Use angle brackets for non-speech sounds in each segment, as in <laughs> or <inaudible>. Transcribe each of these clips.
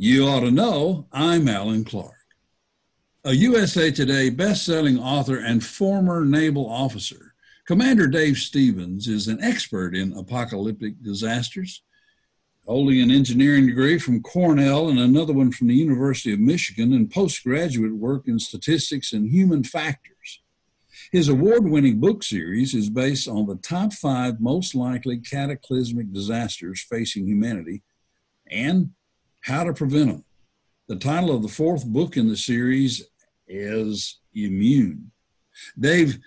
You ought to know I'm Alan Clark. A USA Today best-selling author and former naval officer, Commander Dave Stevens is an expert in apocalyptic disasters. Holding an engineering degree from Cornell and another one from the University of Michigan and postgraduate work in statistics and human factors. His award winning book series is based on the top five most likely cataclysmic disasters facing humanity and how to prevent them. The title of the fourth book in the series is Immune. Dave,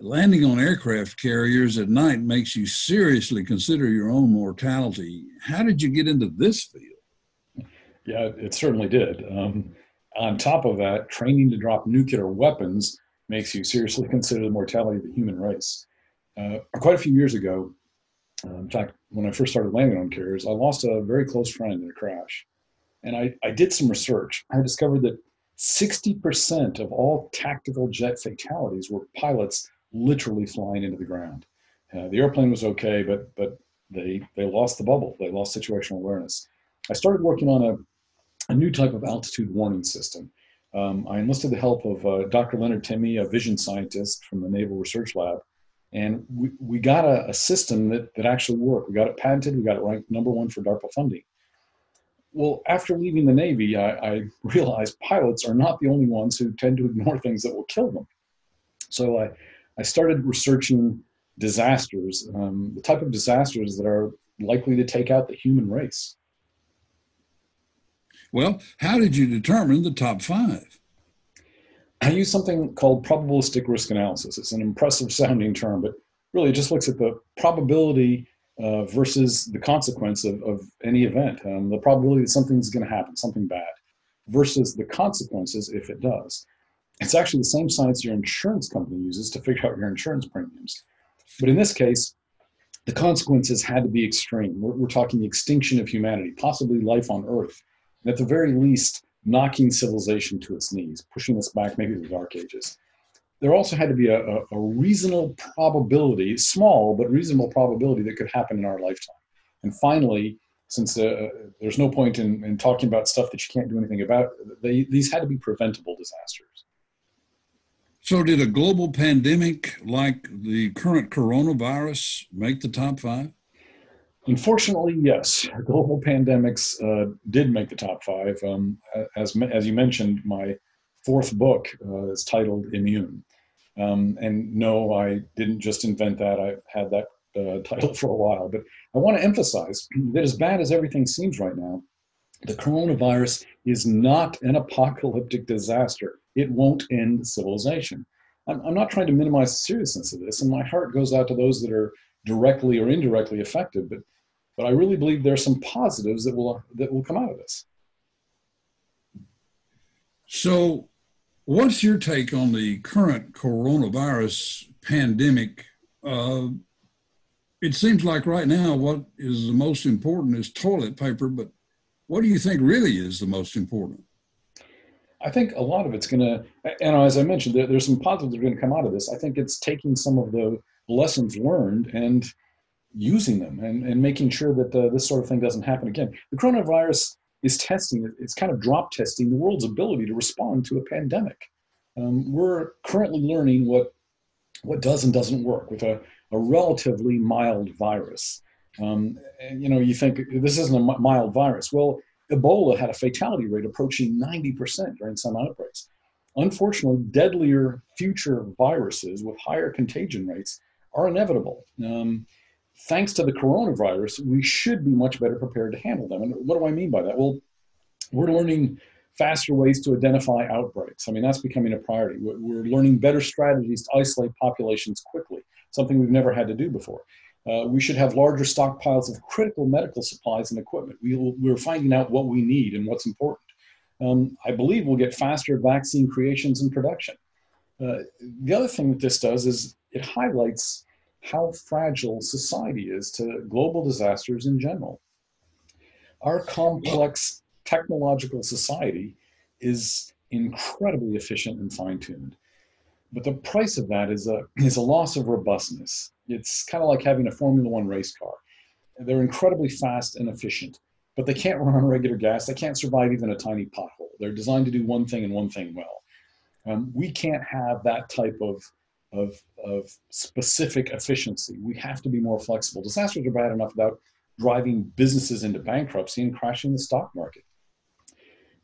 landing on aircraft carriers at night makes you seriously consider your own mortality. How did you get into this field? Yeah, it certainly did. Um, on top of that, training to drop nuclear weapons makes you seriously consider the mortality of the human race. Uh, quite a few years ago, uh, in fact, when I first started landing on carriers, I lost a very close friend in a crash. And I, I did some research. I discovered that 60% of all tactical jet fatalities were pilots literally flying into the ground. Uh, the airplane was okay, but but they they lost the bubble. They lost situational awareness. I started working on a, a new type of altitude warning system. Um, I enlisted the help of uh, Dr. Leonard Temme, a vision scientist from the Naval Research Lab, and we, we got a, a system that, that actually worked. We got it patented. We got it ranked number one for DARPA funding. Well, after leaving the Navy, I, I realized pilots are not the only ones who tend to ignore things that will kill them. So I, I started researching disasters, um, the type of disasters that are likely to take out the human race. Well, how did you determine the top five? I use something called probabilistic risk analysis. It's an impressive sounding term, but really it just looks at the probability uh, versus the consequence of, of any event, um, the probability that something's going to happen, something bad, versus the consequences if it does. It's actually the same science your insurance company uses to figure out your insurance premiums. But in this case, the consequences had to be extreme. We're, we're talking the extinction of humanity, possibly life on Earth, and at the very least, knocking civilization to its knees, pushing us back maybe to the Dark Ages. There also had to be a, a, a reasonable probability, small but reasonable probability that could happen in our lifetime. And finally, since uh, there's no point in, in, talking about stuff that you can't do anything about, they, these had to be preventable disasters. So, did a global pandemic like the current coronavirus make the top five? Unfortunately, yes. Global pandemics uh, did make the top five. Um, as, as you mentioned, my fourth book uh, is titled Immune. Um, and no, I didn't just invent that. I had that uh, <laughs> title for a while. But I want to emphasize that as bad as everything seems right now, the coronavirus is not an apocalyptic disaster. It won't end civilization. I'm, I'm not trying to minimize the seriousness of this, and my heart goes out to those that are directly or indirectly affected. But, but I really believe there are some positives that will that will come out of this. So, what's your take on the current coronavirus pandemic? Uh, it seems like right now, what is the most important is toilet paper, but what do you think really is the most important? I think a lot of it's going to, and as I mentioned, there, there's some positives that are going to come out of this. I think it's taking some of the lessons learned and using them and, and making sure that uh, this sort of thing doesn't happen again. The coronavirus is testing, it's kind of drop testing the world's ability to respond to a pandemic. Um, we're currently learning what, what does and doesn't work with a, a relatively mild virus. Um, and, you know, you think this isn't a mild virus. Well, Ebola had a fatality rate approaching 90% during some outbreaks. Unfortunately, deadlier future viruses with higher contagion rates are inevitable. Um, thanks to the coronavirus, we should be much better prepared to handle them. And what do I mean by that? Well, we're learning faster ways to identify outbreaks. I mean, that's becoming a priority. We're learning better strategies to isolate populations quickly, something we've never had to do before. Uh, we should have larger stockpiles of critical medical supplies and equipment. We we're finding out what we need and what's important. Um, I believe we'll get faster vaccine creations and production. Uh, the other thing that this does is it highlights how fragile society is to global disasters in general. Our complex technological society is incredibly efficient and fine tuned. But the price of that is a, is a loss of robustness. It's kind of like having a Formula One race car. They're incredibly fast and efficient, but they can't run on regular gas. They can't survive even a tiny pothole. They're designed to do one thing and one thing well. Um, we can't have that type of, of, of specific efficiency. We have to be more flexible. Disasters are bad enough without driving businesses into bankruptcy and crashing the stock market.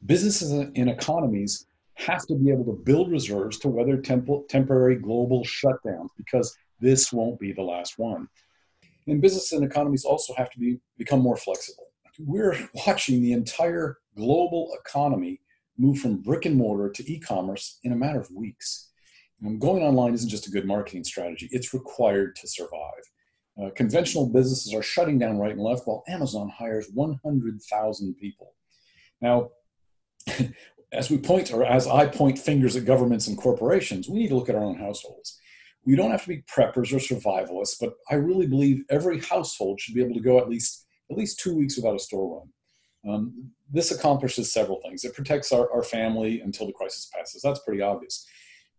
Businesses and economies have to be able to build reserves to weather temp- temporary global shutdowns because this won't be the last one. And business and economies also have to be, become more flexible. We're <laughs> watching the entire global economy move from brick and mortar to e commerce in a matter of weeks. And going online isn't just a good marketing strategy, it's required to survive. Uh, conventional businesses are shutting down right and left while Amazon hires 100,000 people. Now, <laughs> as we point, or as I point fingers at governments and corporations, we need to look at our own households. We don't have to be preppers or survivalists, but I really believe every household should be able to go at least at least two weeks without a store run. Um, this accomplishes several things. It protects our, our family until the crisis passes. That's pretty obvious.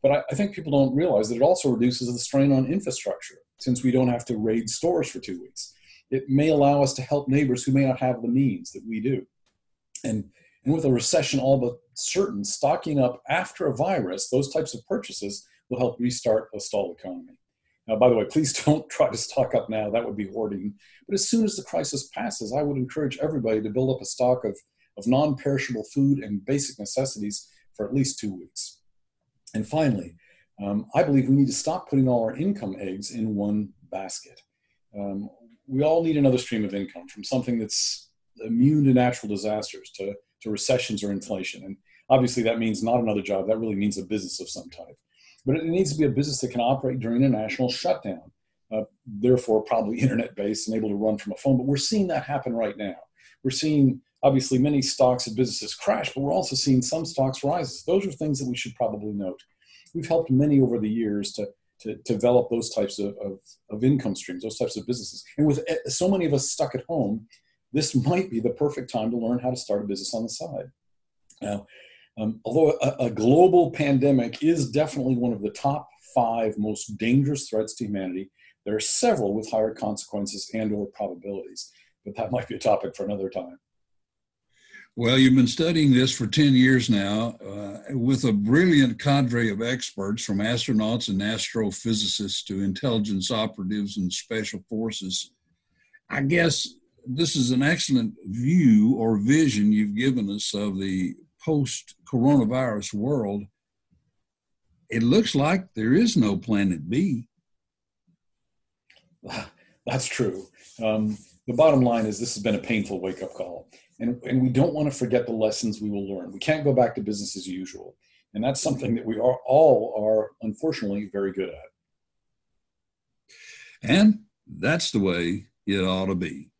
But I, I think people don't realize that it also reduces the strain on infrastructure since we don't have to raid stores for two weeks. It may allow us to help neighbors who may not have the means that we do. And, and with a recession all but certain, stocking up after a virus, those types of purchases will help restart a stalled economy. Now, by the way, please <laughs> don't try to stock up now. That would be hoarding. But as soon as the crisis passes, I would encourage everybody to build up a stock of, of non perishable food and basic necessities for at least two weeks. And finally, um, I believe we need to stop putting all our income eggs in one basket. Um, we all need another stream of income from something that's immune to natural disasters, to, to recessions or inflation. And obviously, that means not another job, that really means a business of some type. But it needs to be a business that can operate during a national shutdown, uh, therefore, probably <laughs> internet based and able to run from a phone. But we're seeing that happen right now. We're seeing obviously many stocks and businesses crash, but we're also seeing some stocks rise. Those are things that we should probably note we've helped many over the years to, to, develop those types of, of, of, income streams, those types of businesses. And with eh, so many of us stuck at home, this might be the perfect time to learn how to start a business on the side. Now, um, although a, a, global pandemic is definitely one of the top five most dangerous threats to humanity, there are several with higher consequences and or probabilities. But that might be a topic for another time. Well, you've been studying this for 10 years now uh, with a brilliant cadre of experts from astronauts and astrophysicists to intelligence operatives and special forces. I guess this is an excellent view or vision you've given us of the post coronavirus world. It looks like there is no planet B. <sighs> That's true. Um, the bottom line is this has been a painful wake up call and, and we don't want to forget the lessons we will learn. We can't go back to business as usual. And that's something that we are all are unfortunately very good at. And that's the way it ought to be.